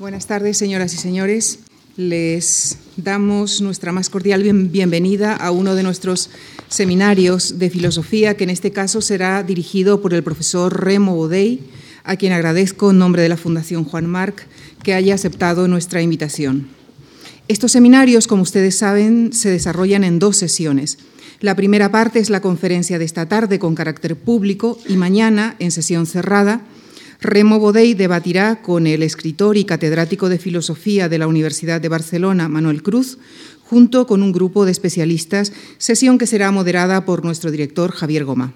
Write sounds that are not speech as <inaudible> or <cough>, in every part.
Buenas tardes, señoras y señores. Les damos nuestra más cordial bienvenida a uno de nuestros seminarios de filosofía, que en este caso será dirigido por el profesor Remo Bodey, a quien agradezco en nombre de la Fundación Juan Marc que haya aceptado nuestra invitación. Estos seminarios, como ustedes saben, se desarrollan en dos sesiones. La primera parte es la conferencia de esta tarde con carácter público y mañana, en sesión cerrada, Remo Bodey debatirá con el escritor y catedrático de filosofía de la Universidad de Barcelona, Manuel Cruz, junto con un grupo de especialistas, sesión que será moderada por nuestro director Javier Goma.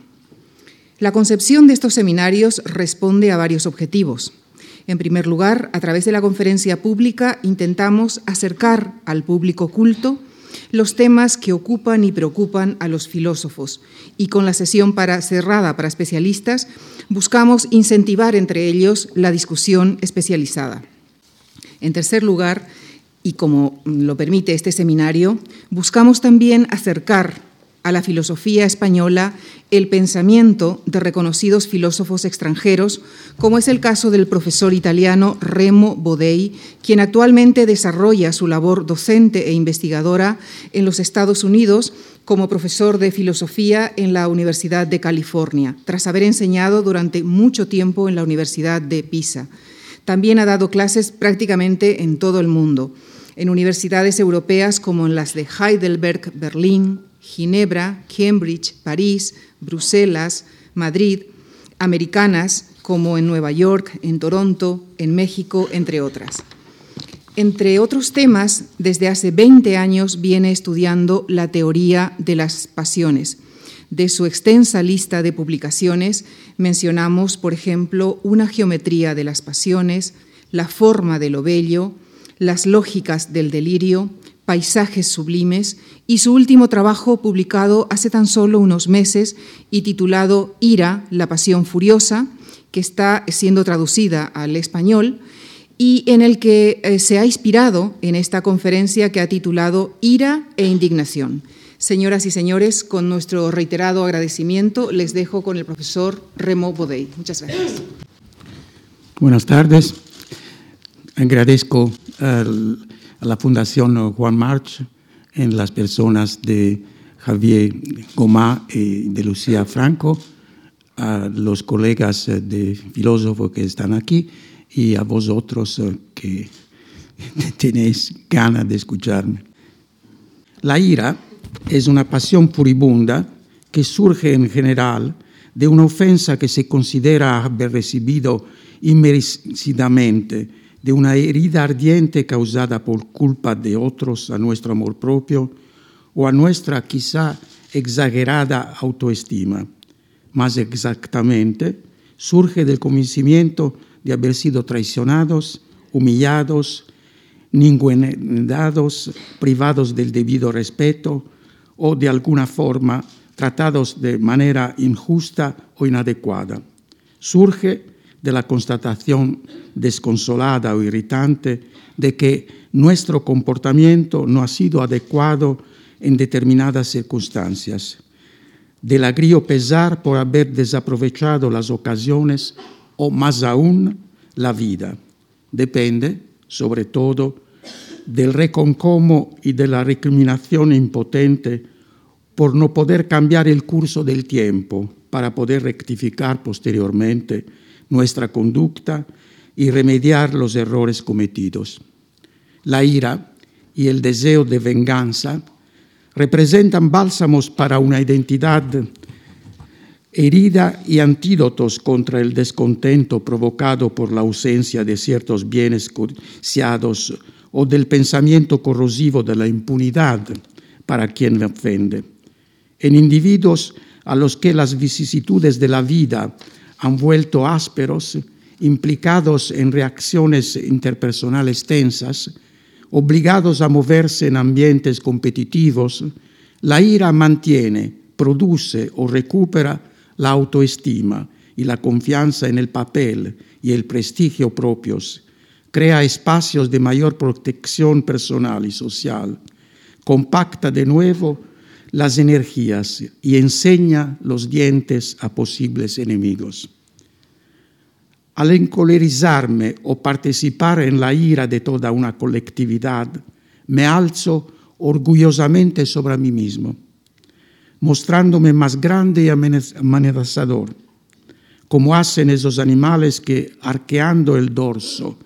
La concepción de estos seminarios responde a varios objetivos. En primer lugar, a través de la conferencia pública intentamos acercar al público culto los temas que ocupan y preocupan a los filósofos y con la sesión para, cerrada para especialistas buscamos incentivar entre ellos la discusión especializada. En tercer lugar, y como lo permite este seminario, buscamos también acercar a la filosofía española el pensamiento de reconocidos filósofos extranjeros, como es el caso del profesor italiano Remo Bodei, quien actualmente desarrolla su labor docente e investigadora en los Estados Unidos como profesor de filosofía en la Universidad de California, tras haber enseñado durante mucho tiempo en la Universidad de Pisa. También ha dado clases prácticamente en todo el mundo, en universidades europeas como en las de Heidelberg, Berlín, Ginebra, Cambridge, París, Bruselas, Madrid, americanas como en Nueva York, en Toronto, en México, entre otras. Entre otros temas, desde hace 20 años viene estudiando la teoría de las pasiones. De su extensa lista de publicaciones mencionamos, por ejemplo, una geometría de las pasiones, la forma de lo bello, las lógicas del delirio, Paisajes Sublimes y su último trabajo publicado hace tan solo unos meses y titulado Ira, la Pasión Furiosa, que está siendo traducida al español y en el que eh, se ha inspirado en esta conferencia que ha titulado Ira e Indignación. Señoras y señores, con nuestro reiterado agradecimiento, les dejo con el profesor Remo Bodey. Muchas gracias. Buenas tardes. Agradezco al la Fundación Juan March en las personas de Javier Gomá y de Lucía Franco, a los colegas de filósofos que están aquí y a vosotros eh, que <laughs> tenéis ganas de escucharme. La ira es una pasión furibunda que surge en general de una ofensa que se considera haber recibido inmerecidamente de una herida ardiente causada por culpa de otros a nuestro amor propio o a nuestra quizá exagerada autoestima. Más exactamente, surge del convencimiento de haber sido traicionados, humillados, ningunedados, privados del debido respeto o de alguna forma tratados de manera injusta o inadecuada. Surge de la constatación desconsolada o irritante de que nuestro comportamiento no ha sido adecuado en determinadas circunstancias, del agrio pesar por haber desaprovechado las ocasiones o más aún la vida. Depende, sobre todo, del reconcomo y de la recriminación impotente por no poder cambiar el curso del tiempo para poder rectificar posteriormente nuestra conducta y remediar los errores cometidos. La ira y el deseo de venganza representan bálsamos para una identidad herida y antídotos contra el descontento provocado por la ausencia de ciertos bienes codiciados o del pensamiento corrosivo de la impunidad para quien me ofende. En individuos a los que las vicisitudes de la vida han vuelto ásperos, implicados en reacciones interpersonales tensas, obligados a moverse en ambientes competitivos, la ira mantiene, produce o recupera la autoestima y la confianza en el papel y el prestigio propios, crea espacios de mayor protección personal y social, compacta de nuevo las energías y enseña los dientes a posibles enemigos. al encolerizarme o participar en la ira de toda una colectividad, me alzo orgullosamente sobre mí mismo, mostrándome más grande y amenazador, como hacen esos animales que, arqueando el dorso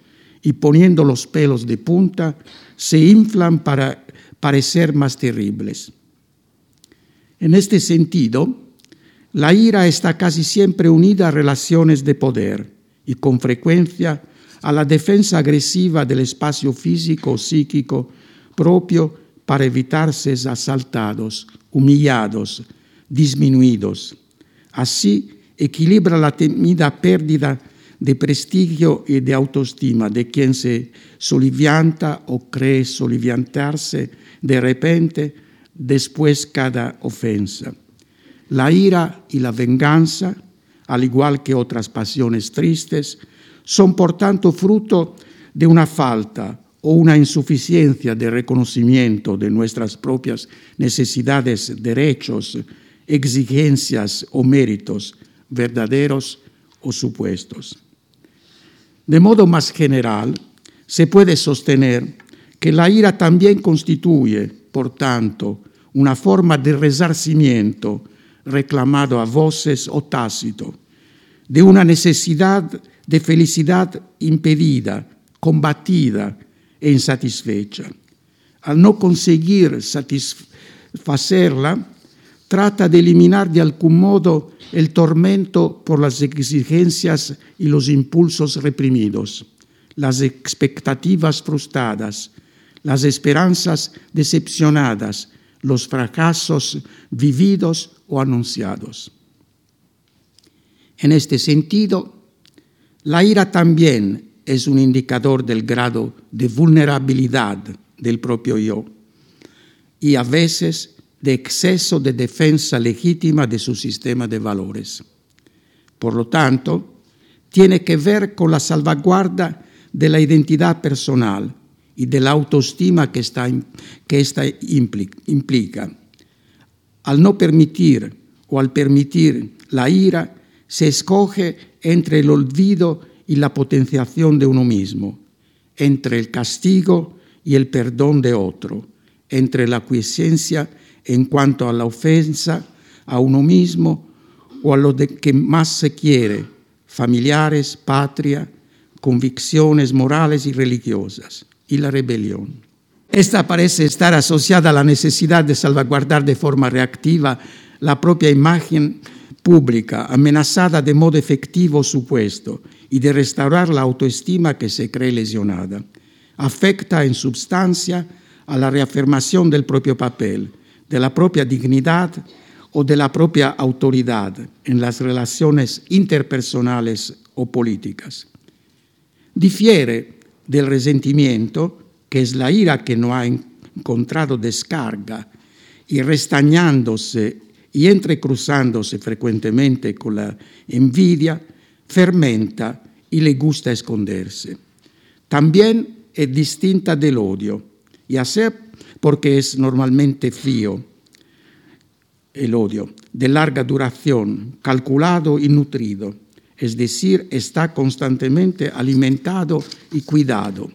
y poniendo los pelos de punta, se inflan para parecer más terribles. En este sentido, la ira está casi siempre unida a relaciones de poder y con frecuencia a la defensa agresiva del espacio físico o psíquico propio para evitar ser asaltados, humillados, disminuidos. Así equilibra la temida pérdida de prestigio y de autoestima de quien se solivianta o cree soliviantarse de repente después cada ofensa. La ira y la venganza, al igual que otras pasiones tristes, son por tanto fruto de una falta o una insuficiencia de reconocimiento de nuestras propias necesidades, derechos, exigencias o méritos, verdaderos o supuestos. De modo más general, se puede sostener que la ira también constituye, por tanto, una forma de resarcimiento reclamado a voces o tácito, de una necesidad de felicidad impedida, combatida e insatisfecha. Al no conseguir satisfacerla, trata de eliminar de algún modo el tormento por las exigencias y los impulsos reprimidos, las expectativas frustradas, las esperanzas decepcionadas, los fracasos vividos o anunciados. En este sentido, la ira también es un indicador del grado de vulnerabilidad del propio yo y a veces de exceso de defensa legítima de su sistema de valores. Por lo tanto, tiene que ver con la salvaguarda de la identidad personal y de la autoestima que, esta, que esta implica. Al no permitir o al permitir la ira, se escoge entre el olvido y la potenciación de uno mismo, entre el castigo y el perdón de otro, entre la aquiescencia en cuanto a la ofensa a uno mismo o a lo de que más se quiere, familiares, patria, convicciones morales y religiosas y la rebelión. Esta parece estar asociada a la necesidad de salvaguardar de forma reactiva la propia imagen pública, amenazada de modo efectivo supuesto, y de restaurar la autoestima que se cree lesionada. Afecta en substancia a la reafirmación del propio papel, de la propia dignidad o de la propia autoridad en las relaciones interpersonales o políticas. Difiere del resentimiento, que es la ira que no ha encontrado descarga, y restañándose y entrecruzándose frecuentemente con la envidia, fermenta y le gusta esconderse. También es distinta del odio, y hacer porque es normalmente frío el odio, de larga duración, calculado y nutrido es decir, está constantemente alimentado y cuidado.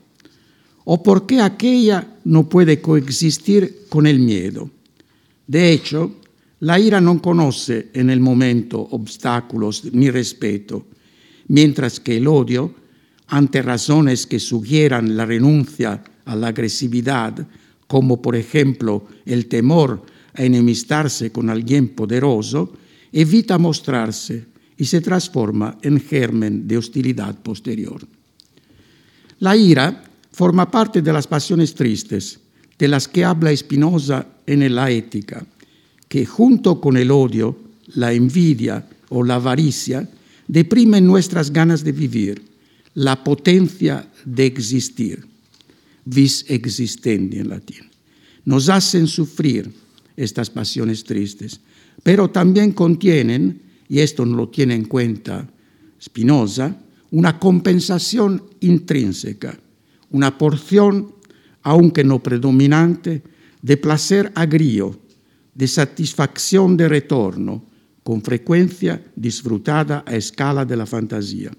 ¿O por qué aquella no puede coexistir con el miedo? De hecho, la ira no conoce en el momento obstáculos ni respeto, mientras que el odio, ante razones que sugieran la renuncia a la agresividad, como por ejemplo el temor a enemistarse con alguien poderoso, evita mostrarse y se transforma en germen de hostilidad posterior. La ira forma parte de las pasiones tristes, de las que habla Spinoza en la ética, que junto con el odio, la envidia o la avaricia, deprimen nuestras ganas de vivir, la potencia de existir, vis existendi en latín. Nos hacen sufrir estas pasiones tristes, pero también contienen y esto no lo tiene en cuenta Spinoza, una compensación intrínseca, una porción, aunque no predominante, de placer agrio, de satisfacción de retorno, con frecuencia disfrutada a escala de la fantasía.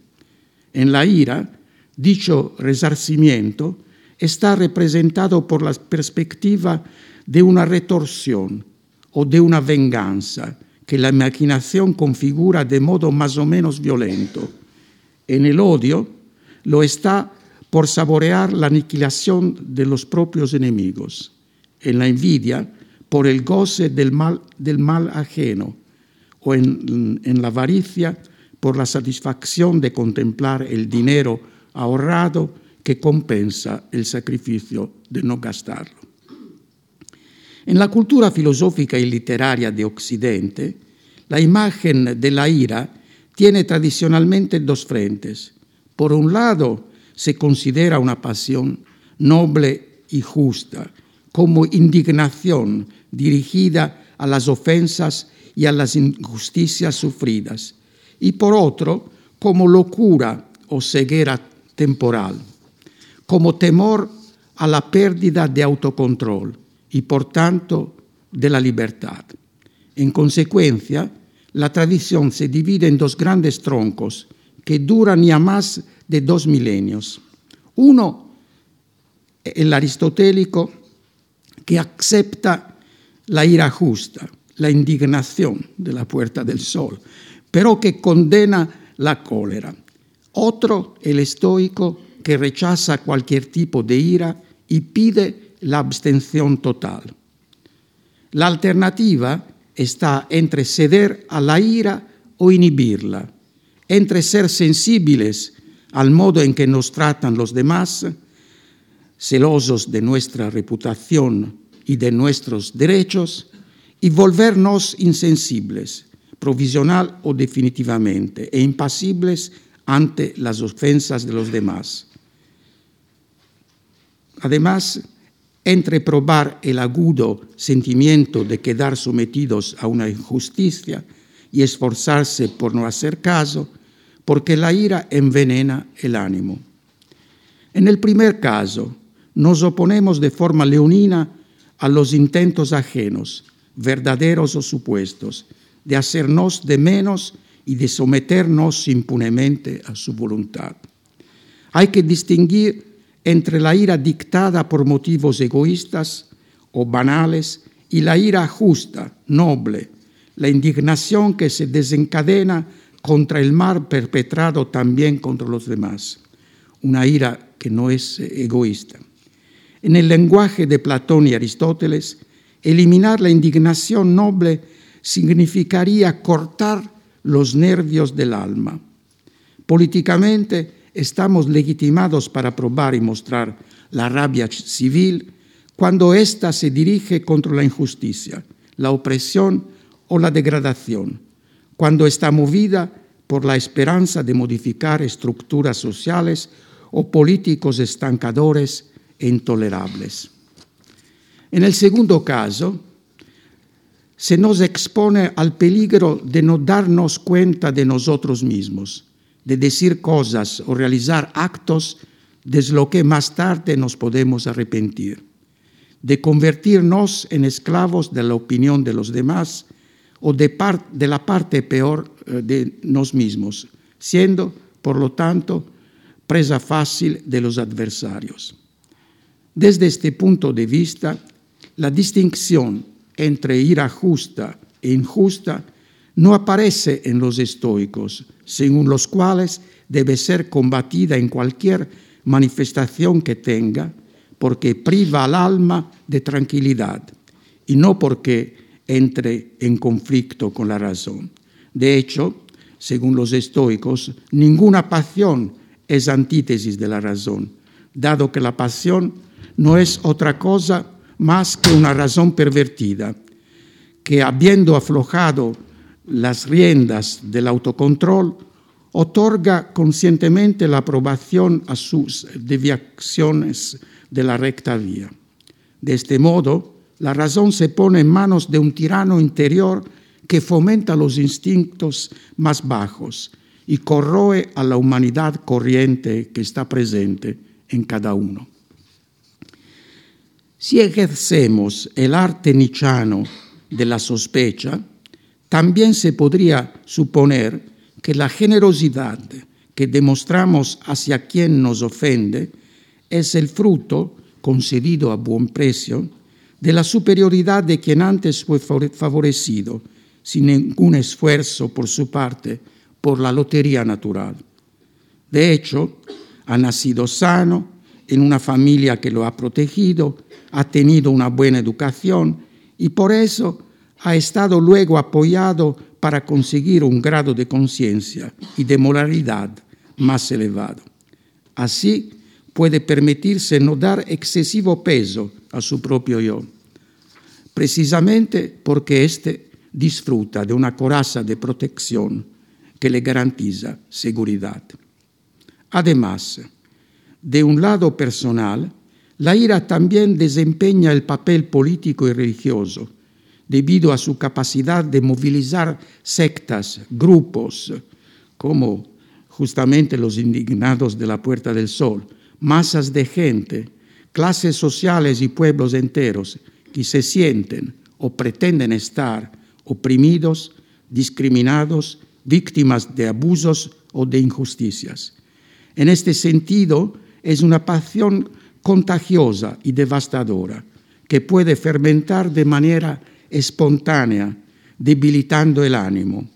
En la ira, dicho resarcimiento está representado por la perspectiva de una retorsión o de una venganza que la imaginación configura de modo más o menos violento. En el odio lo está por saborear la aniquilación de los propios enemigos. En la envidia, por el goce del mal, del mal ajeno. O en la avaricia, por la satisfacción de contemplar el dinero ahorrado que compensa el sacrificio de no gastarlo. En la cultura filosófica y literaria de Occidente, la imagen de la ira tiene tradicionalmente dos frentes. Por un lado, se considera una pasión noble y justa, como indignación dirigida a las ofensas y a las injusticias sufridas, y por otro, como locura o ceguera temporal, como temor a la pérdida de autocontrol y por tanto de la libertad. En consecuencia, la tradición se divide en dos grandes troncos que duran ya más de dos milenios. Uno, el aristotélico, que acepta la ira justa, la indignación de la puerta del sol, pero que condena la cólera. Otro, el estoico, que rechaza cualquier tipo de ira y pide la abstención total. La alternativa está entre ceder a la ira o inhibirla, entre ser sensibles al modo en que nos tratan los demás, celosos de nuestra reputación y de nuestros derechos, y volvernos insensibles, provisional o definitivamente, e impasibles ante las ofensas de los demás. Además, entre probar el agudo sentimiento de quedar sometidos a una injusticia y esforzarse por no hacer caso, porque la ira envenena el ánimo. En el primer caso, nos oponemos de forma leonina a los intentos ajenos, verdaderos o supuestos, de hacernos de menos y de someternos impunemente a su voluntad. Hay que distinguir entre la ira dictada por motivos egoístas o banales y la ira justa, noble, la indignación que se desencadena contra el mal perpetrado también contra los demás, una ira que no es egoísta. En el lenguaje de Platón y Aristóteles, eliminar la indignación noble significaría cortar los nervios del alma. Políticamente estamos legitimados para probar y mostrar la rabia civil cuando ésta se dirige contra la injusticia, la opresión o la degradación, cuando está movida por la esperanza de modificar estructuras sociales o políticos estancadores e intolerables. En el segundo caso, se nos expone al peligro de no darnos cuenta de nosotros mismos, de decir cosas o realizar actos de lo que más tarde nos podemos arrepentir, de convertirnos en esclavos de la opinión de los demás o de, de la parte peor eh, de nos mismos, siendo, por lo tanto, presa fácil de los adversarios. Desde este punto de vista, la distinción entre ira justa e injusta no aparece en los estoicos, según los cuales debe ser combatida en cualquier manifestación que tenga, porque priva al alma de tranquilidad y no porque entre en conflicto con la razón. De hecho, según los estoicos, ninguna pasión es antítesis de la razón, dado que la pasión no es otra cosa más que una razón pervertida, que habiendo aflojado las riendas del autocontrol, otorga conscientemente la aprobación a sus deviaciones de la recta vía. De este modo, la razón se pone en manos de un tirano interior que fomenta los instintos más bajos y corroe a la humanidad corriente que está presente en cada uno. Si ejercemos el arte nichano de la sospecha, también se podría suponer que la generosidad que demostramos hacia quien nos ofende es el fruto, concedido a buen precio, de la superioridad de quien antes fue favorecido, sin ningún esfuerzo por su parte, por la lotería natural. De hecho, ha nacido sano, en una familia que lo ha protegido, ha tenido una buena educación y por eso ha estado luego apoyado para conseguir un grado de conciencia y de moralidad más elevado. Así puede permitirse no dar excesivo peso a su propio yo, precisamente porque éste disfruta de una coraza de protección que le garantiza seguridad. Además, de un lado personal, la ira también desempeña el papel político y religioso, debido a su capacidad de movilizar sectas, grupos, como justamente los indignados de la Puerta del Sol, masas de gente, clases sociales y pueblos enteros que se sienten o pretenden estar oprimidos, discriminados, víctimas de abusos o de injusticias. En este sentido, es una pasión contagiosa y devastadora que puede fermentar de manera espontánea, debilitando el ánimo,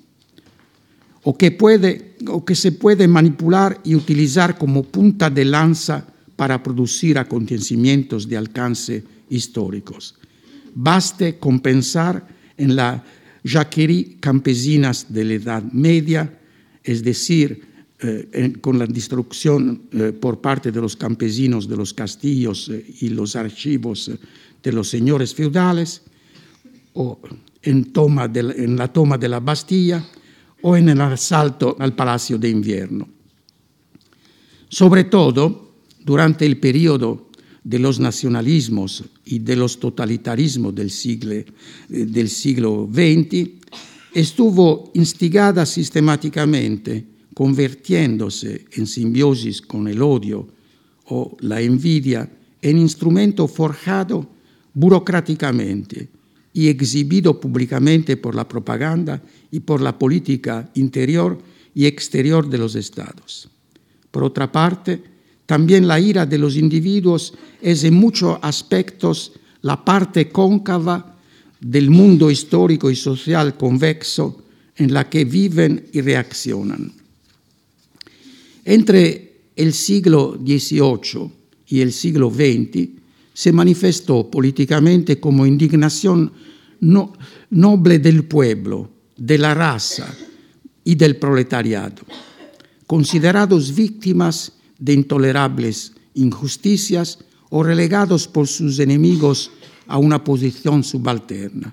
o que, puede, o que se puede manipular y utilizar como punta de lanza para producir acontecimientos de alcance históricos. Baste compensar en la jaquería campesinas de la Edad Media, es decir, eh, con la destrucción eh, por parte de los campesinos de los castillos eh, y los archivos de los señores feudales, o en, toma de, en la toma de la Bastilla, o en el asalto al Palacio de Invierno. Sobre todo, durante el periodo de los nacionalismos y de los totalitarismos del siglo, del siglo XX, estuvo instigada sistemáticamente convirtiéndose en simbiosis con el odio o la envidia en instrumento forjado burocráticamente y exhibido públicamente por la propaganda y por la política interior y exterior de los estados. Por otra parte, también la ira de los individuos es en muchos aspectos la parte cóncava del mundo histórico y social convexo en la que viven y reaccionan. Entre el siglo XVIII y el siglo XX se manifestó políticamente como indignación no, noble del pueblo, de la raza y del proletariado, considerados víctimas de intolerables injusticias o relegados por sus enemigos a una posición subalterna,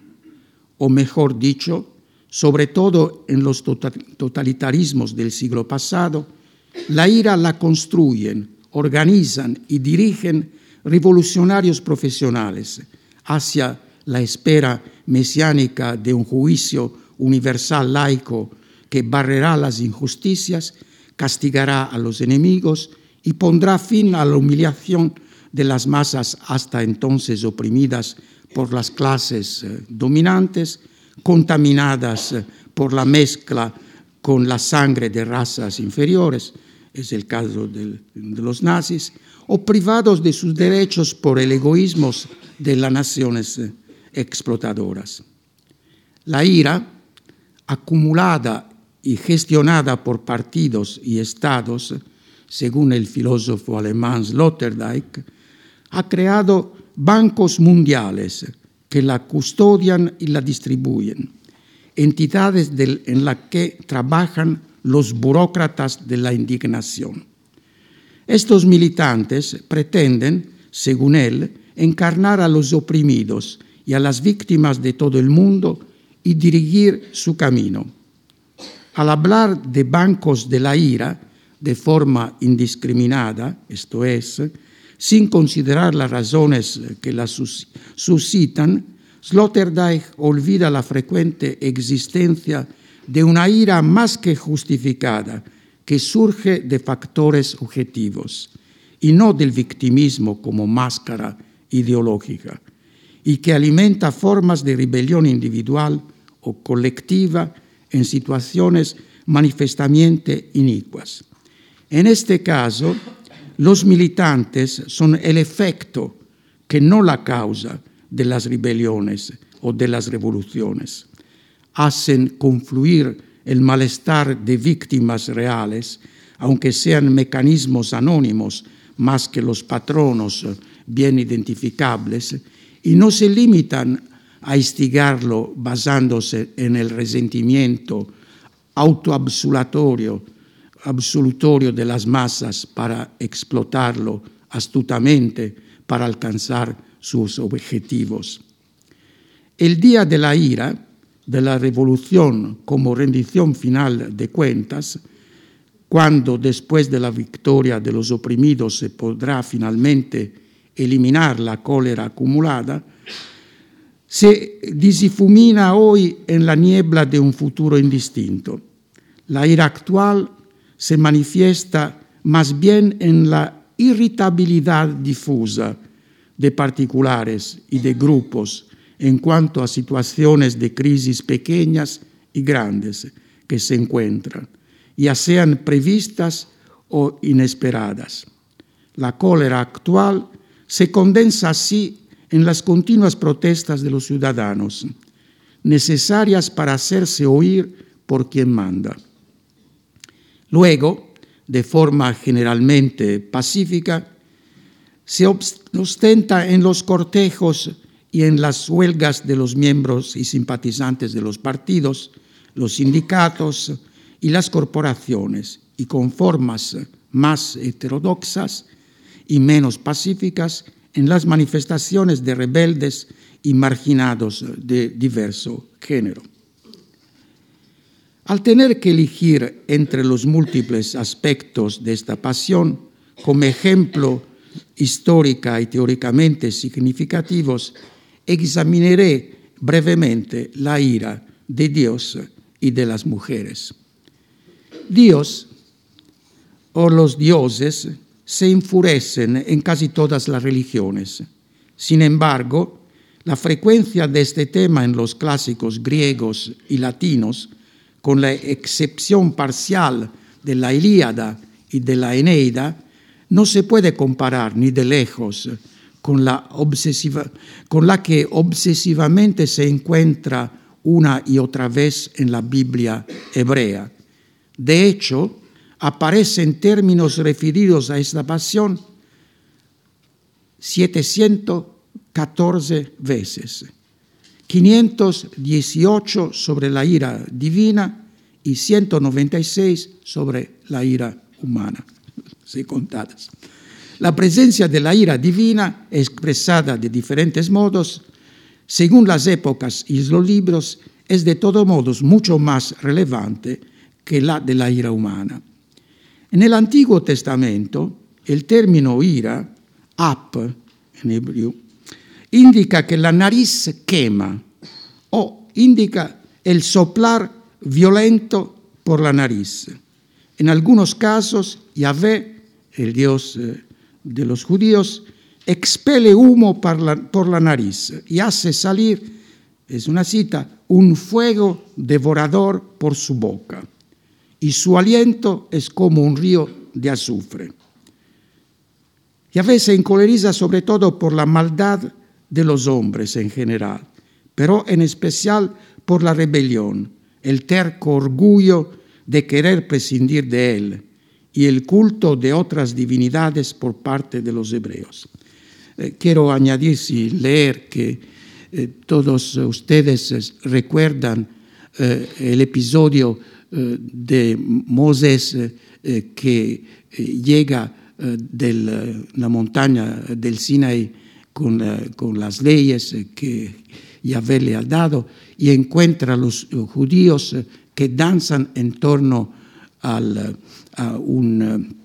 o mejor dicho, sobre todo en los totalitarismos del siglo pasado, la ira la construyen, organizan y dirigen revolucionarios profesionales hacia la espera mesiánica de un juicio universal laico que barrerá las injusticias, castigará a los enemigos y pondrá fin a la humillación de las masas hasta entonces oprimidas por las clases eh, dominantes, contaminadas eh, por la mezcla con la sangre de razas inferiores, es el caso de los nazis, o privados de sus derechos por el egoísmo de las naciones eh, explotadoras. La ira, acumulada y gestionada por partidos y estados, según el filósofo alemán Sloterdijk, ha creado bancos mundiales que la custodian y la distribuyen, entidades en las que trabajan los burócratas de la indignación. Estos militantes pretenden, según él, encarnar a los oprimidos y a las víctimas de todo el mundo y dirigir su camino. Al hablar de bancos de la ira de forma indiscriminada, esto es, sin considerar las razones que la suscitan, Sloterdijk olvida la frecuente existencia de una ira más que justificada que surge de factores objetivos y no del victimismo como máscara ideológica y que alimenta formas de rebelión individual o colectiva en situaciones manifestamente inicuas. En este caso, los militantes son el efecto que no la causa de las rebeliones o de las revoluciones. Hacen confluir el malestar de víctimas reales, aunque sean mecanismos anónimos más que los patronos bien identificables, y no se limitan a instigarlo basándose en el resentimiento autoabsulatorio absolutorio de las masas para explotarlo astutamente para alcanzar sus objetivos. El día de la ira, de la revolución como rendición final de cuentas, cuando después de la victoria de los oprimidos se podrá finalmente eliminar la cólera acumulada, se disifumina hoy en la niebla de un futuro indistinto. La ira actual se manifiesta más bien en la irritabilidad difusa de particulares y de grupos en cuanto a situaciones de crisis pequeñas y grandes que se encuentran, ya sean previstas o inesperadas. La cólera actual se condensa así en las continuas protestas de los ciudadanos, necesarias para hacerse oír por quien manda. Luego, de forma generalmente pacífica, se ostenta en los cortejos y en las huelgas de los miembros y simpatizantes de los partidos, los sindicatos y las corporaciones, y con formas más heterodoxas y menos pacíficas en las manifestaciones de rebeldes y marginados de diverso género. Al tener que elegir entre los múltiples aspectos de esta pasión, como ejemplo histórica y teóricamente significativos, examinaré brevemente la ira de Dios y de las mujeres. Dios o los dioses se enfurecen en casi todas las religiones. Sin embargo, la frecuencia de este tema en los clásicos griegos y latinos con la excepción parcial de la Ilíada y de la Eneida, no se puede comparar ni de lejos con la, que obsesivamente se encuentra una y otra vez en la Biblia hebrea. De hecho, aparece en términos referidos a esta pasión 714 veces. 518 sobre la ira divina y 196 sobre la ira humana, <laughs> si contadas. La presencia de la ira divina, expresada de diferentes modos, según las épocas y los libros, es de todos modos mucho más relevante que la de la ira humana. En el Antiguo Testamento, el término ira, ap en hebreo, indica que la nariz quema o indica el soplar violento por la nariz. En algunos casos, Yahvé, el Dios eh, de los judíos, expele humo por la, nariz y hace salir, es una cita, un fuego devorador por su boca. Y su aliento es como un río de azufre. Yahvé se encoleriza sobre todo por la maldad de los hombres en general, pero en especial por la rebelión, el terco orgullo de querer prescindir de él y el culto de otras divinidades por parte de los hebreos. Eh, quiero añadir, y leer que eh, todos ustedes recuerdan eh, el episodio de Moisés que llega de la montaña del Sinaí con, con las leyes que Yahvé le ha dado y encuentra a los judíos que danzan en torno al, a un,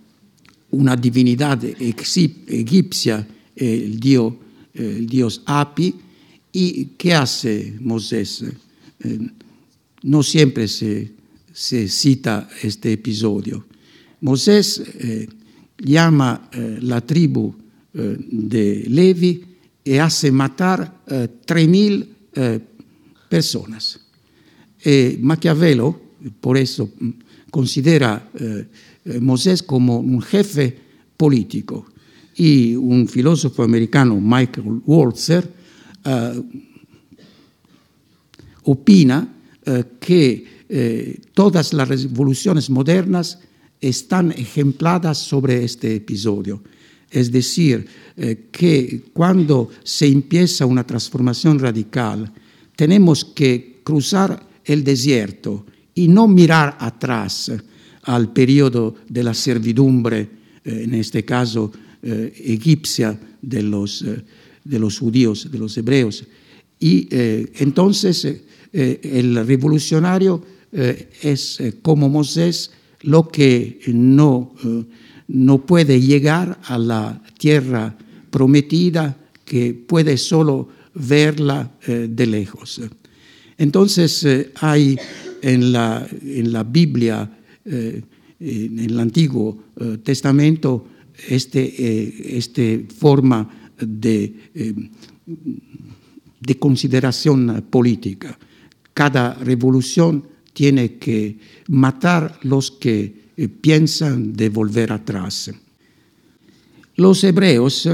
una divinidad egipcia, el dios, el dios Api, y ¿qué hace Moisés? Eh, no siempre se, se cita este episodio. Moisés eh, llama eh, la tribu eh, de Levi y hace matar eh, 3.000 eh, personas. E Maquiavelo, por eso considera Moisés como un jefe político y un filósofo americano, Michael Walzer, opina que todas las revoluciones modernas están ejempladas sobre este episodio. Es decir, eh, que cuando se empieza una transformación radical, tenemos que cruzar el desierto y no mirar atrás al periodo de la servidumbre, eh, en este caso eh, egipcia, de los, de los judíos, de los hebreos. Y entonces el revolucionario es como Moisés, lo que no, eh, no puede llegar a la tierra prometida, que puede solo verla eh, de lejos. Entonces eh, hay en la, en la Biblia, en el Antiguo Testamento, este, este forma de, de consideración política. Cada revolución tiene que matar los que eh, piensan de volver atrás. Los hebreos,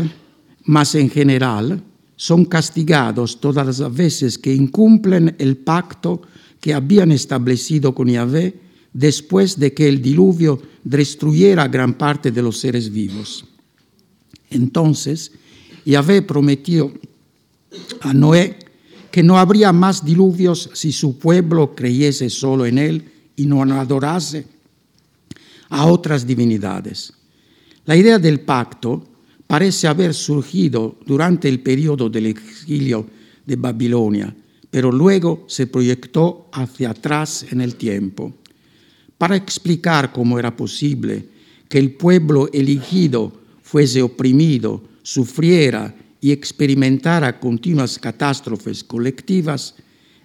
más en general, son castigados todas las veces que incumplen el pacto que habían establecido con Yahvé después de que el diluvio destruyera gran parte de los seres vivos. Entonces, Yahvé prometió a Noé que no habría más diluvios si su pueblo creyese solo en él y no adorase a otras divinidades. La idea del pacto parece haber surgido durante el periodo del exilio de Babilonia, pero luego se proyectó hacia atrás en el tiempo. Para explicar cómo era posible que el pueblo elegido fuese oprimido, sufriera y experimentara continuas catástrofes colectivas,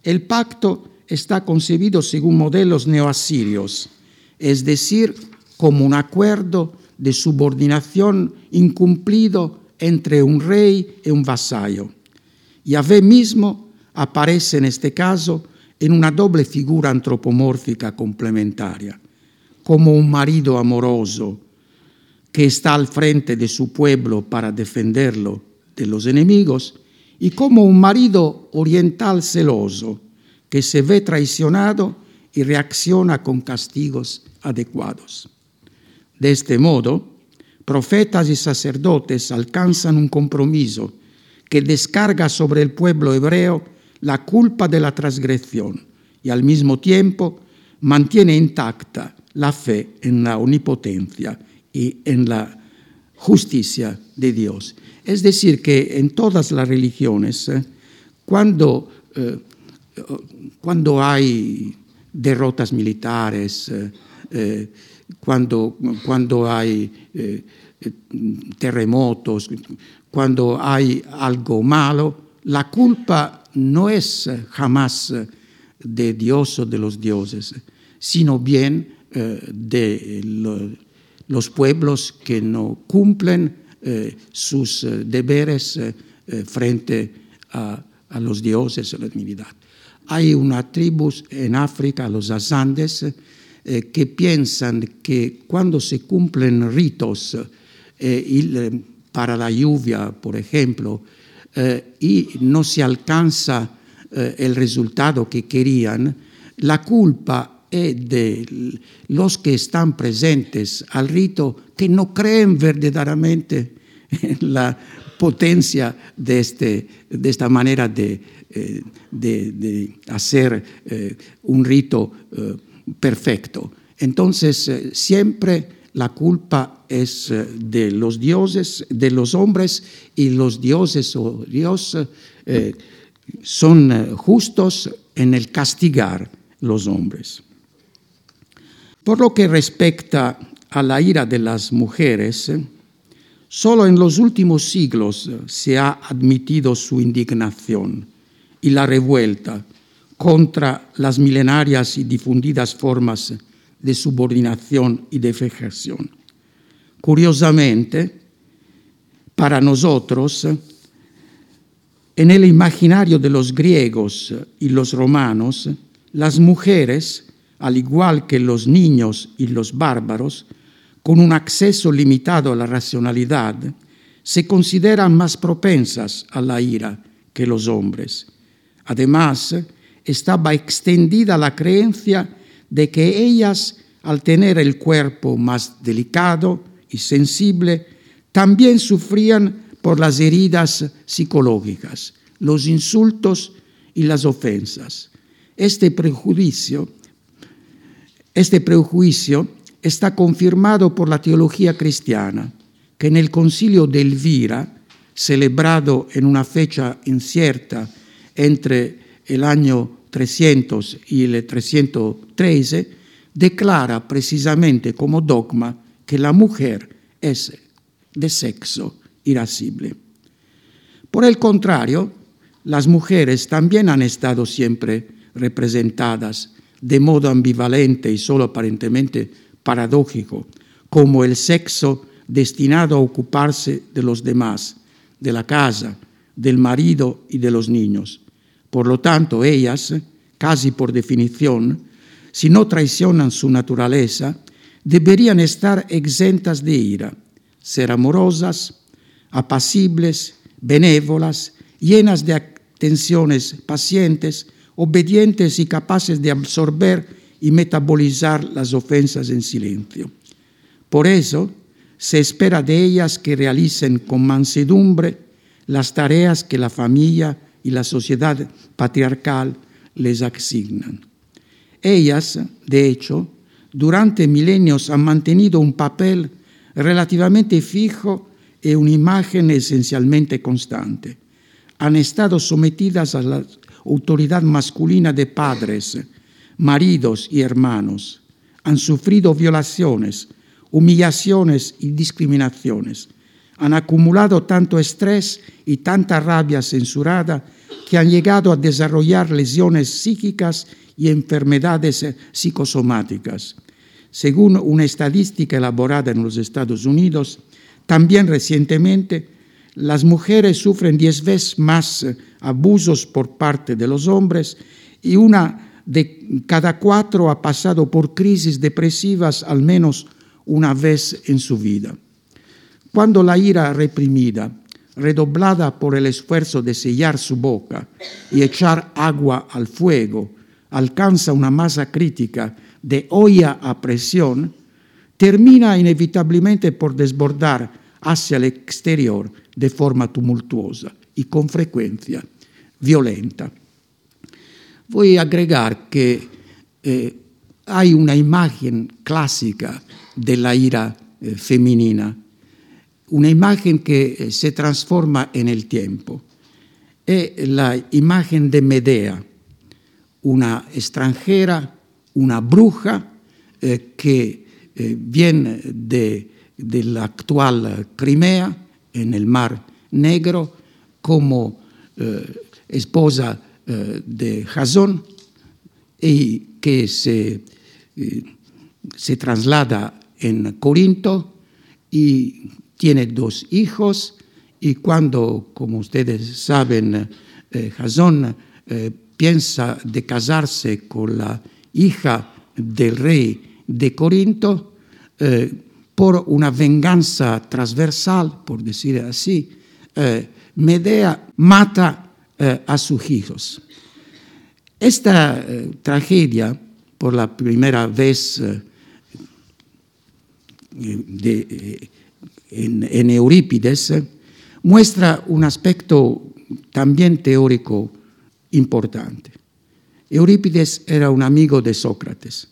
el pacto está concebido según modelos neoasirios, es decir, como un acuerdo de subordinación incumplido entre un rey y un vasallo. Yahvé mismo aparece en este caso en una doble figura antropomórfica complementaria, como un marido amoroso que está al frente de su pueblo para defenderlo de los enemigos y como un marido oriental celoso que se ve traicionado y reacciona con castigos adecuados. De este modo, profetas y sacerdotes alcanzan un compromiso que descarga sobre el pueblo hebreo la culpa de la transgresión y al mismo tiempo mantiene intacta la fe en la omnipotencia y en la justicia de Dios. Es decir, que en todas las religiones, eh, cuando, eh, cuando hay derrotas militares, eh, cuando, cuando hay terremotos, cuando hay algo malo, la culpa no es jamás de Dios o de los dioses, sino bien de los pueblos que no cumplen eh, sus eh, deberes eh, frente a, los dioses, a la divinidad. Hay una tribu en África, los Azandes, que piensan que cuando se cumplen ritos para la lluvia, por ejemplo, y no se alcanza el resultado que querían, la culpa es de los que están presentes al rito que no creen verdaderamente en la potencia de, este, de esta manera de, eh, de, hacer eh, un rito eh, perfecto. Entonces, siempre la culpa es de los dioses, de los hombres, y los dioses o Dios son justos en el castigar los hombres. Por lo que respecta a la ira de las mujeres, solo en los últimos siglos se ha admitido su indignación y la revuelta contra las milenarias y difundidas formas de subordinación y de vejación. Curiosamente, para nosotros, en el imaginario de los griegos y los romanos, las mujeres al igual que los niños y los bárbaros, con un acceso limitado a la racionalidad, se consideran más propensas a la ira que los hombres. Además, estaba extendida la creencia de que ellas, al tener el cuerpo más delicado y sensible, también sufrían por las heridas psicológicas, los insultos y las ofensas. Este prejuicio, este prejuicio está confirmado por la teología cristiana, que en el concilio de Elvira, celebrado en una fecha incierta entre el año 300 y el 313, declara precisamente como dogma que la mujer es de sexo irascible. Por el contrario, las mujeres también han estado siempre representadas de modo ambivalente y solo aparentemente paradójico, como el sexo destinado a ocuparse de los demás, de la casa, del marido y de los niños. Por lo tanto, ellas, casi por definición, si no traicionan su naturaleza, deberían estar exentas de ira, ser amorosas, apacibles, benévolas, llenas de atenciones pacientes, obedientes y capaces de absorber y metabolizar las ofensas en silencio. Por eso, se espera de ellas que realicen con mansedumbre las tareas que la familia y la sociedad patriarcal les asignan. Ellas, de hecho, durante milenios han mantenido un papel relativamente fijo y una imagen esencialmente constante. Han estado sometidas a la autoridad masculina de padres, maridos y hermanos. Han sufrido violaciones, humillaciones y discriminaciones. Han acumulado tanto estrés y tanta rabia censurada que han llegado a desarrollar lesiones psíquicas y enfermedades psicosomáticas. Según una estadística elaborada en los Estados Unidos, también recientemente las mujeres sufren diez veces más abusos por parte de los hombres y una de cada cuatro ha pasado por crisis depresivas al menos una vez en su vida. Cuando la ira reprimida, redoblada por el esfuerzo de sellar su boca y echar agua al fuego, alcanza una masa crítica de olla a presión, termina inevitablemente por desbordar hacia el exterior de forma tumultuosa y con frecuencia violenta. Voy a agregar que eh, hay una imagen clásica de la ira eh, femenina, una imagen que eh, se transforma en el tiempo. Es la imagen de Medea, una extranjera, una bruja que viene de, de la actual Crimea, en el Mar Negro, como esposa de Jasón, y que se eh, se traslada en Corinto y tiene dos hijos y cuando, como ustedes saben, eh, Jasón eh, piensa de casarse con la hija del rey de Corinto, por una venganza transversal, por decir así, Medea mata a sus hijos. Esta tragedia por la primera vez eh, de, en, Eurípides, muestra un aspecto también teórico importante. Eurípides era un amigo de Sócrates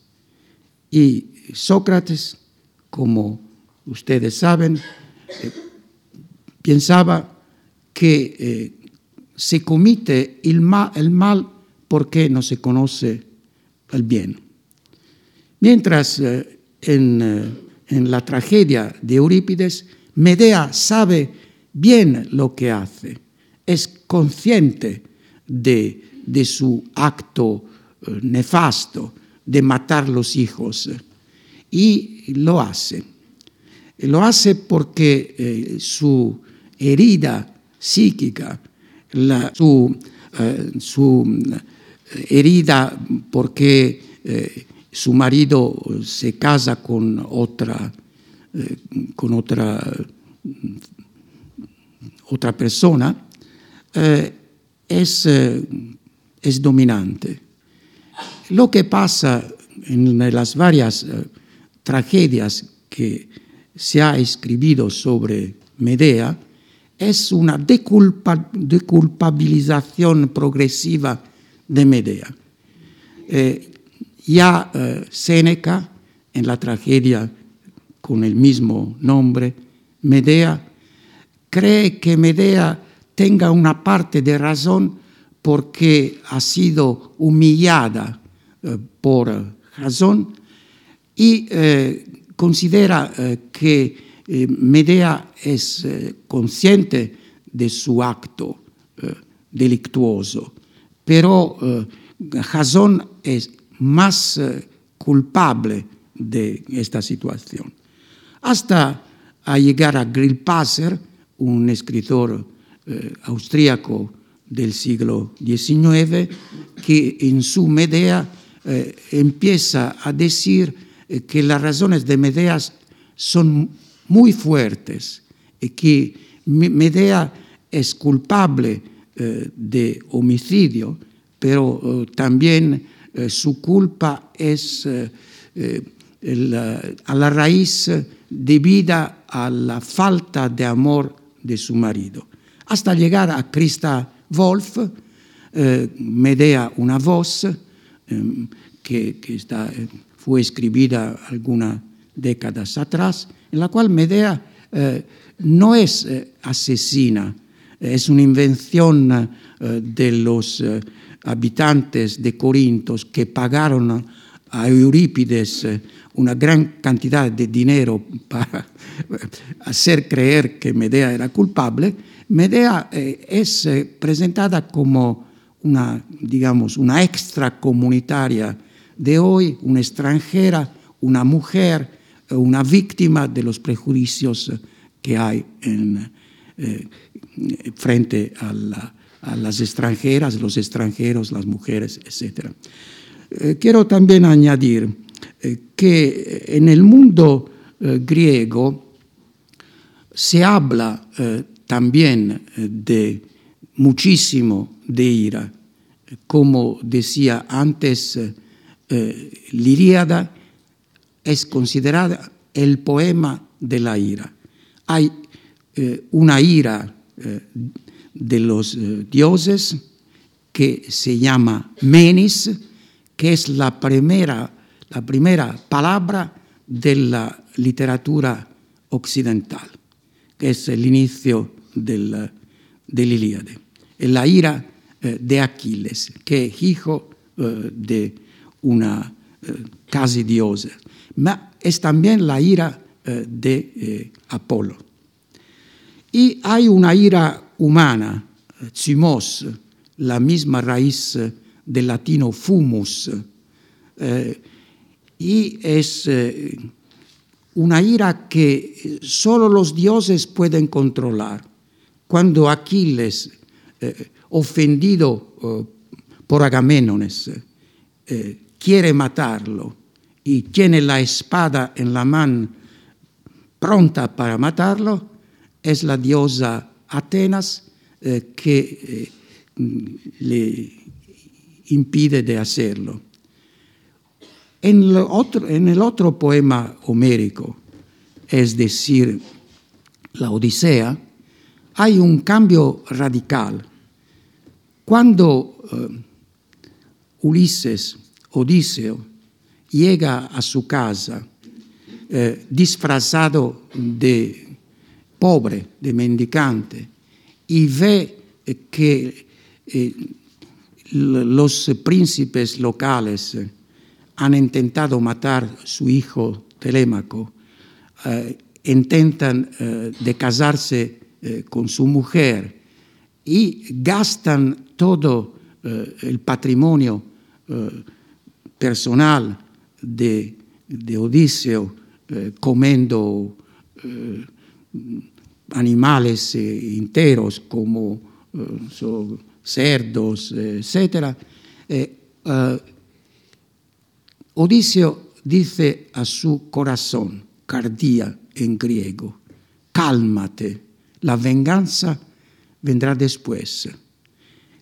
y Sócrates, como ustedes saben, eh, pensaba que eh, se comete el mal, porque no se conoce el bien. Mientras eh, en, en la tragedia de Eurípides, Medea sabe bien lo que hace, es consciente de, su acto eh, nefasto de matar los hijos y lo hace. Lo hace porque eh, su herida psíquica, su, eh, su herida porque su marido se casa con otra, con otra, otra persona, es, es dominante. Lo que pasa en las varias tragedias que se ha escrito sobre Medea es una deculpabilización progresiva de Medea. Eh, ya eh, Séneca, en la tragedia con el mismo nombre, Medea, cree que Medea tenga una parte de razón porque ha sido humillada eh, por razón y considera que Medea es consciente de su acto delictuoso, pero Jason es más eh, culpable de esta situación. Hasta a llegar a Grillparzer, un escritor eh, austríaco del siglo XIX, que en su Medea eh, empieza a decir que las razones de Medea son muy fuertes y que Medea es culpable de homicidio, pero también eh, su culpa es eh, a la raíz debida a la falta de amor de su marido. Hasta llegar a Christa Wolf, Medea una voz, que, está, fue escribida algunas décadas atrás, en la cual Medea no es asesina, es una invención de los habitantes de Corintos que pagaron a Eurípides eh, una gran cantidad de dinero <laughs> para hacer creer que Medea era culpable, Medea eh, es eh, presentada como una, digamos, una extracomunitaria de hoy, una extranjera, una mujer, una víctima de los prejuicios que hay en, frente a la, a las extranjeras, los extranjeros, las mujeres, etc. Eh, quiero también añadir eh, que en el mundo eh, griego se habla también de muchísimo de ira. Como decía antes, Liríada es considerada el poema de la ira. Hay una ira de los eh, dioses que se llama Menis, que es la primera, la primera palabra de la literatura occidental, que es el inicio del, del Ilíade. La ira eh, de Aquiles, que es hijo eh, de una casi diosa, pero es también la ira de Apolo. Y hay una ira humana, cimos, la misma raíz del latino fumus, eh, y es eh, una ira que solo los dioses pueden controlar. Cuando Aquiles, eh, ofendido por Agamenones, quiere matarlo y tiene la espada en la mano pronta para matarlo, es la diosa Atenas eh, que eh, le impide de hacerlo. En, el otro poema homérico, es decir, la Odisea, hay un cambio radical. Cuando eh, Ulises, Odiseo, llega a su casa disfrazado de pobre, de mendicante, y ve que eh, los príncipes locales han intentado matar a su hijo Telémaco, eh, intentan eh, casarse con su mujer y gastan todo el patrimonio personal de, de Odiseo comiendo animales eh, enteros como eh, cerdos, etc. Odiseo dice a su corazón, cardía en griego, cálmate, la venganza vendrá después.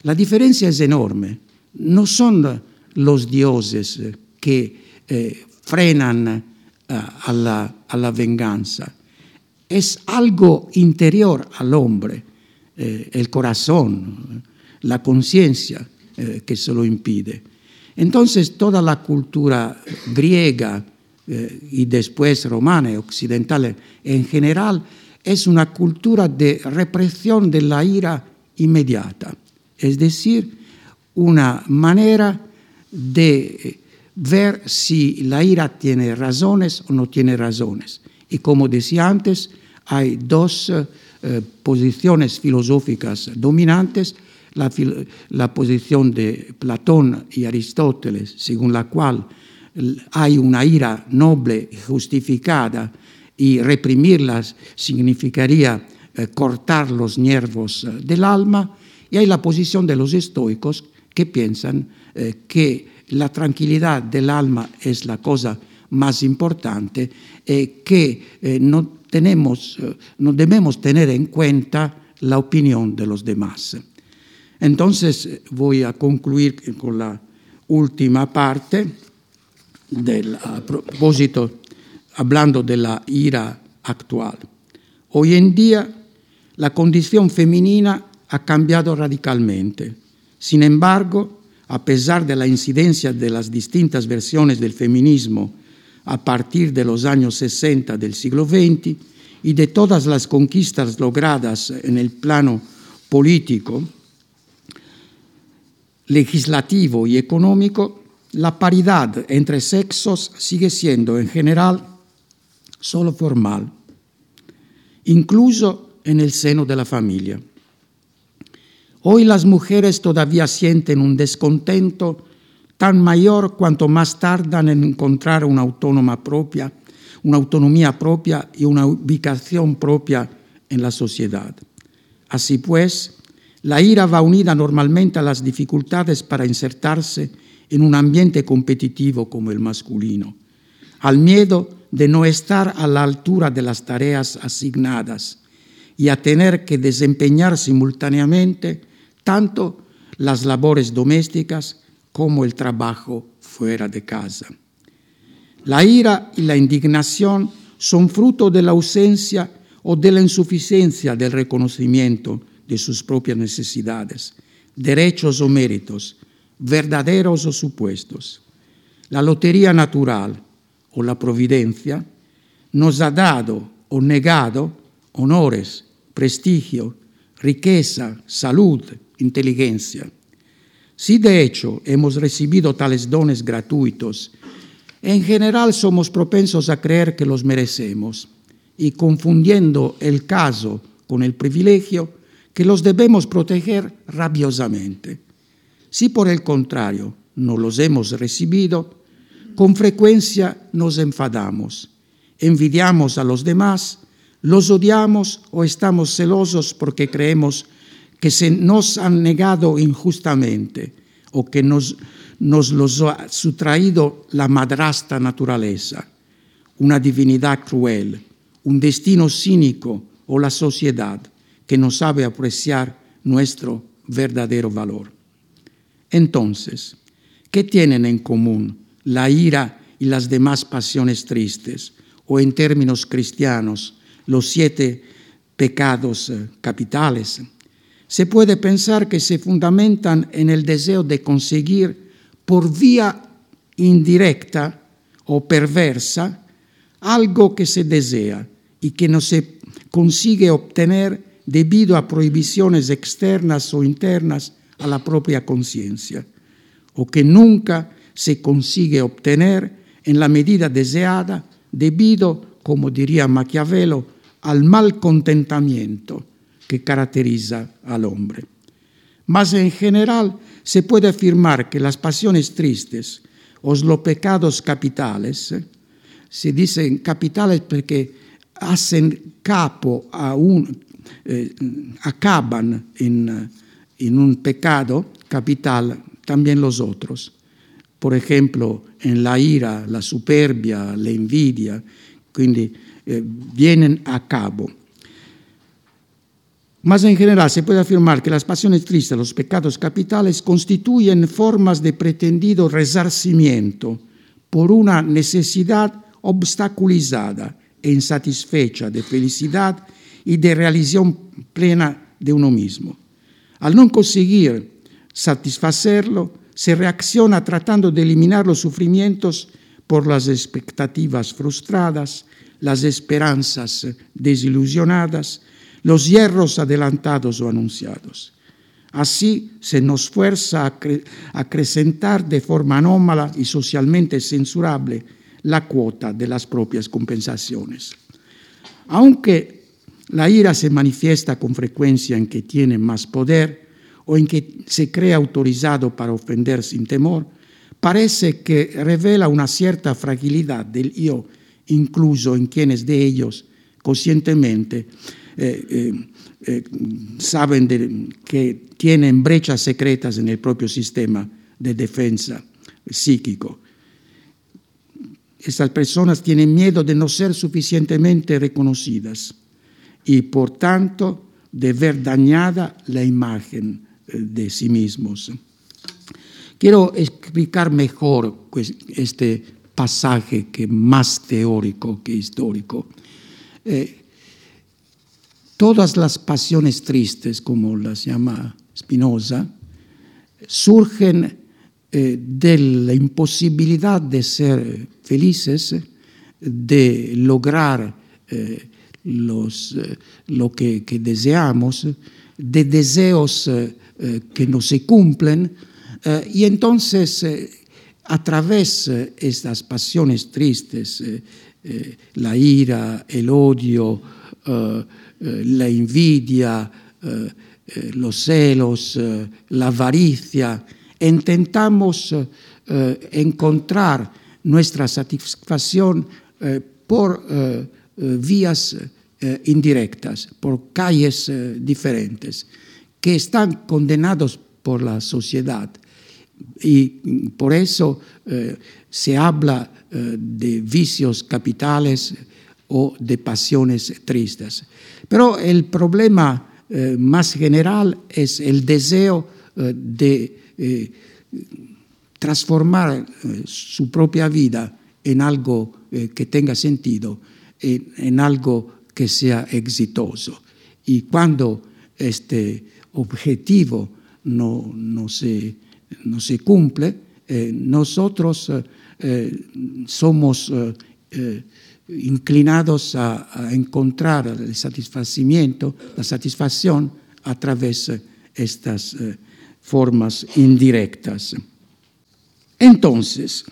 La diferencia es enorme. No son los dioses que eh, frenan uh, a, la, a, la, venganza. Es algo interior al hombre, eh, el corazón, la conciencia eh, que se lo impide. Entonces toda la cultura griega eh, y después romana y occidental en general es una cultura de represión de la ira inmediata, es decir, una manera de ver si la ira tiene razones o no tiene razones. Y como decía antes, hay dos eh, posiciones filosóficas dominantes, la, la, posición de Platón y Aristóteles, según la cual hay una ira noble justificada y reprimirlas significaría eh, cortar los nervios eh, del alma, y hay la posición de los estoicos que piensan que la tranquilidad del alma es la cosa más importante y que no, tenemos, no debemos tener en cuenta la opinión de los demás. Entonces voy a concluir con la última parte del, propósito, hablando de la ira actual. Hoy en día la condición femenina ha cambiado radicalmente. Sin embargo, a pesar de la incidencia de las distintas versiones del feminismo a partir de los años 60 del siglo XX y de todas las conquistas logradas en el plano político, legislativo y económico, la paridad entre sexos sigue siendo en general solo formal, incluso en el seno de la familia. Hoy las mujeres todavía sienten un descontento tan mayor cuanto más tardan en encontrar una autónoma propia, una autonomía propia y una ubicación propia en la sociedad. Así pues, la ira va unida normalmente a las dificultades para insertarse en un ambiente competitivo como el masculino, al miedo de no estar a la altura de las tareas asignadas y a tener que desempeñar simultáneamente tanto las labores domésticas como el trabajo fuera de casa. La ira y la indignación son fruto de la ausencia o de la insuficiencia del reconocimiento de sus propias necesidades, derechos o méritos, verdaderos o supuestos. La lotería natural o la providencia nos ha dado o negado honores, prestigio, riqueza, salud, inteligencia. Si de hecho hemos recibido tales dones gratuitos, en general somos propensos a creer que los merecemos y confundiendo el caso con el privilegio, que los debemos proteger rabiosamente. Si por el contrario no los hemos recibido, con frecuencia nos enfadamos, envidiamos a los demás, los odiamos o estamos celosos porque creemos que se nos han negado injustamente o que nos, nos los ha sustraído la madrastra naturaleza, una divinidad cruel, un destino cínico o la sociedad que no sabe apreciar nuestro verdadero valor. Entonces, ¿qué tienen en común la ira y las demás pasiones tristes, o en términos cristianos, los siete pecados eh, capitales? Se puede pensar que se fundamentan en el deseo de conseguir por vía indirecta o perversa algo que se desea y que no se consigue obtener debido a prohibiciones externas o internas a la propia conciencia, o que nunca se consigue obtener en la medida deseada debido, como diría Maquiavelo, al mal contentamiento que caracteriza al hombre. Mas en general se puede afirmar que las pasiones tristes o los pecados capitales, se dicen capitales porque hacen capo a un, eh, acaban en, en, un pecado capital también los otros. por ejemplo, en la ira, la superbia, la envidia, quindi eh, vienen a cabo. Mas en general se puede afirmar que las pasiones tristes, los pecados capitales, constituyen formas de pretendido resarcimiento por una necesidad obstaculizada e insatisfecha de felicidad y de realización plena de uno mismo. Al no conseguir satisfacerlo, se reacciona tratando de eliminar los sufrimientos por las expectativas frustradas, las esperanzas desilusionadas, los hierros adelantados o anunciados. Así se nos fuerza a acrecentar de forma anómala y socialmente censurable la cuota de las propias compensaciones. Aunque la ira se manifiesta con frecuencia en que tiene más poder o en que se cree autorizado para ofender sin temor, parece que revela una cierta fragilidad del yo, incluso en quienes de ellos conscientemente eh, eh, eh, saben que tienen brechas secretas en el propio sistema de defensa psíquico. Estas personas tienen miedo de no ser suficientemente reconocidas y por tanto de ver dañada la imagen de sí mismos. Quiero explicar mejor pues, este pasaje que más teórico que histórico. Todas las pasiones tristes, como las llama Spinoza, surgen eh, de la imposibilidad de ser felices, de lograr eh, los, eh, lo que, que, deseamos, de deseos que no se cumplen, y entonces a través de estas pasiones tristes, la ira, el odio, la envidia, eh, eh, los celos, la avaricia, intentamos encontrar nuestra satisfacción por vías indirectas, por calles diferentes, que están condenados por la sociedad. Y por eso se habla de vicios capitales, o de pasiones tristes. Pero el problema eh, más general es el deseo eh, de eh, transformar su propia vida en algo que tenga sentido, en, en, algo que sea exitoso. Y cuando este objetivo no, no, se, no se, cumple, nosotros somos inclinados a, encontrar el satisfacimiento, la satisfacción a través de estas eh, formas indirectas. Entonces,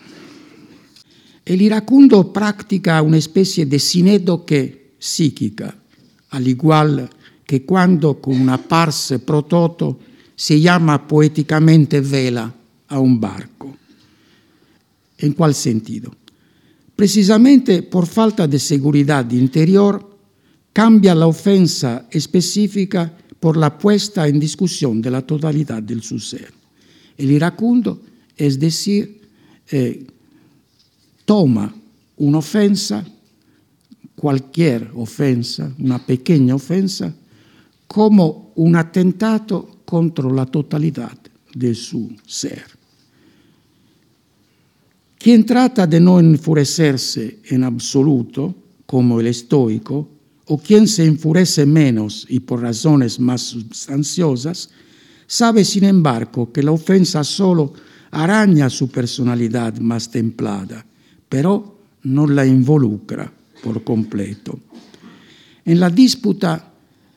el iracundo practica una especie de sinédoque psíquica, al igual que cuando con una parse prototo se llama poéticamente vela a un barco. ¿En cuál sentido? Precisamente por falta de seguridad interior, cambia la ofensa específica por la puesta en discusión de la totalidad del su ser. El iracundo, es decir, eh, toma una ofensa, cualquier ofensa, una pequeña ofensa, como un atentado contra la totalidad de su ser. Quien trata de no enfurecerse en absoluto, como el estoico, o quien se enfurece menos y por razones más sustanciosas, sabe sin embargo que la ofensa solo araña su personalidad más templada, pero no la involucra por completo. En la disputa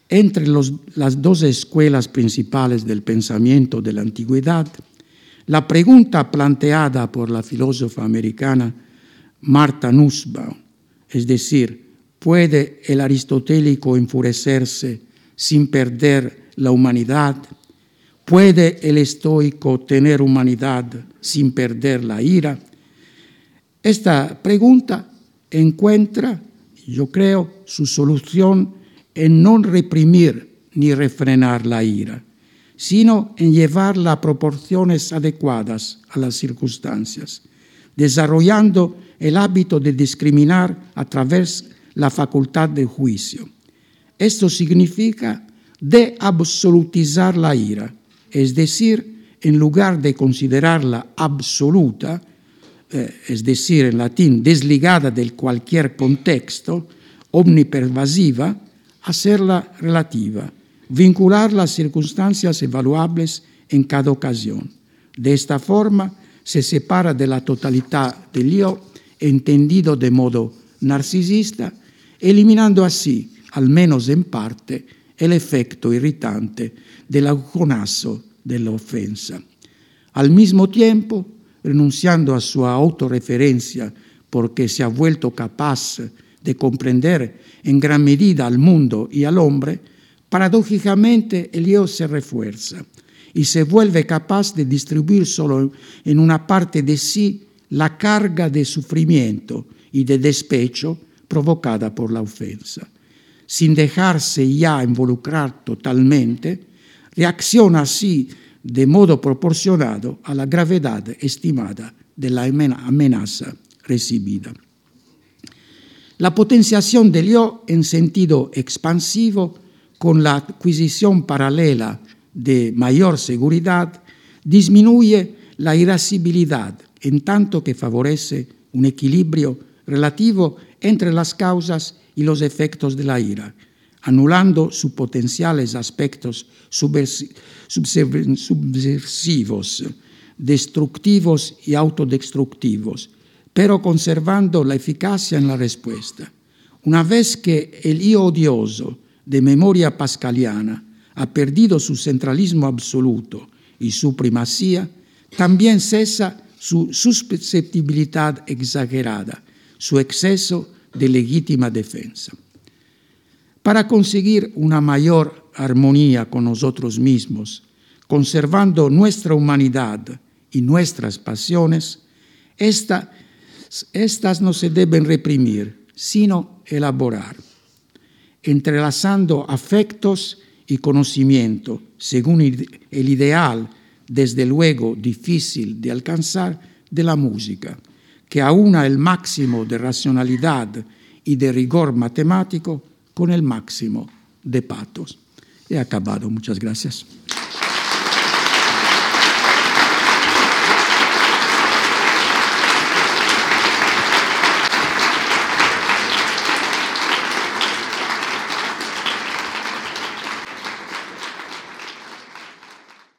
entre las dos escuelas principales del pensamiento de la antigüedad, la pregunta planteada por la filósofa americana Marta Nussbaum, es decir, ¿puede el aristotélico enfurecerse sin perder la humanidad? ¿Puede el estoico tener humanidad sin perder la ira? Esta pregunta encuentra, yo creo, su solución en no reprimir ni refrenar la ira, sino en llevarla a proporciones adecuadas a las circunstancias, desarrollando el hábito de discriminar a través la facultad del juicio. Esto significa de absolutizar la ira, es decir, en lugar de considerarla absoluta, eh, es decir, en latín, desligada de cualquier contexto, omnipervasiva, hacerla relativa, vincular las circunstancias evaluables en cada ocasión. De esta forma se separa de la totalidad del yo, entendido de modo narcisista, eliminando así, al menos en parte, el efecto irritante del agujonazo de la ofensa. Al mismo tiempo, renunciando a su autorreferencia porque se ha vuelto capaz de comprender en gran medida al mundo y al hombre, paradójicamente el yo se refuerza y se vuelve capaz de distribuir solo en una parte de sí la carga de sufrimiento y de despecho provocada por la ofensa. Sin dejarse ya involucrar totalmente, reacciona así de modo proporcionado a la gravedad estimada de la amenaza recibida. La potenciación del yo en sentido expansivo con la adquisición paralela de mayor seguridad disminuye la irascibilidad en tanto que favorece un equilibrio relativo entre las causas y los efectos de la ira, anulando sus potenciales aspectos subversivos, destructivos y autodestructivos, pero conservando la eficacia en la respuesta. Una vez que el odioso de memoria pascaliana ha perdido su centralismo absoluto y su primacía, también cesa su susceptibilidad exagerada, su exceso de legítima defensa. Para conseguir una mayor armonía con nosotros mismos, conservando nuestra humanidad y nuestras pasiones, esta, estas no se deben reprimir, sino elaborar, entrelazando afectos y conocimiento según el ideal, desde luego difícil de alcanzar, de la música, que aúna el máximo de racionalidad y de rigor matemático con el máximo de patos. He acabado. Muchas gracias.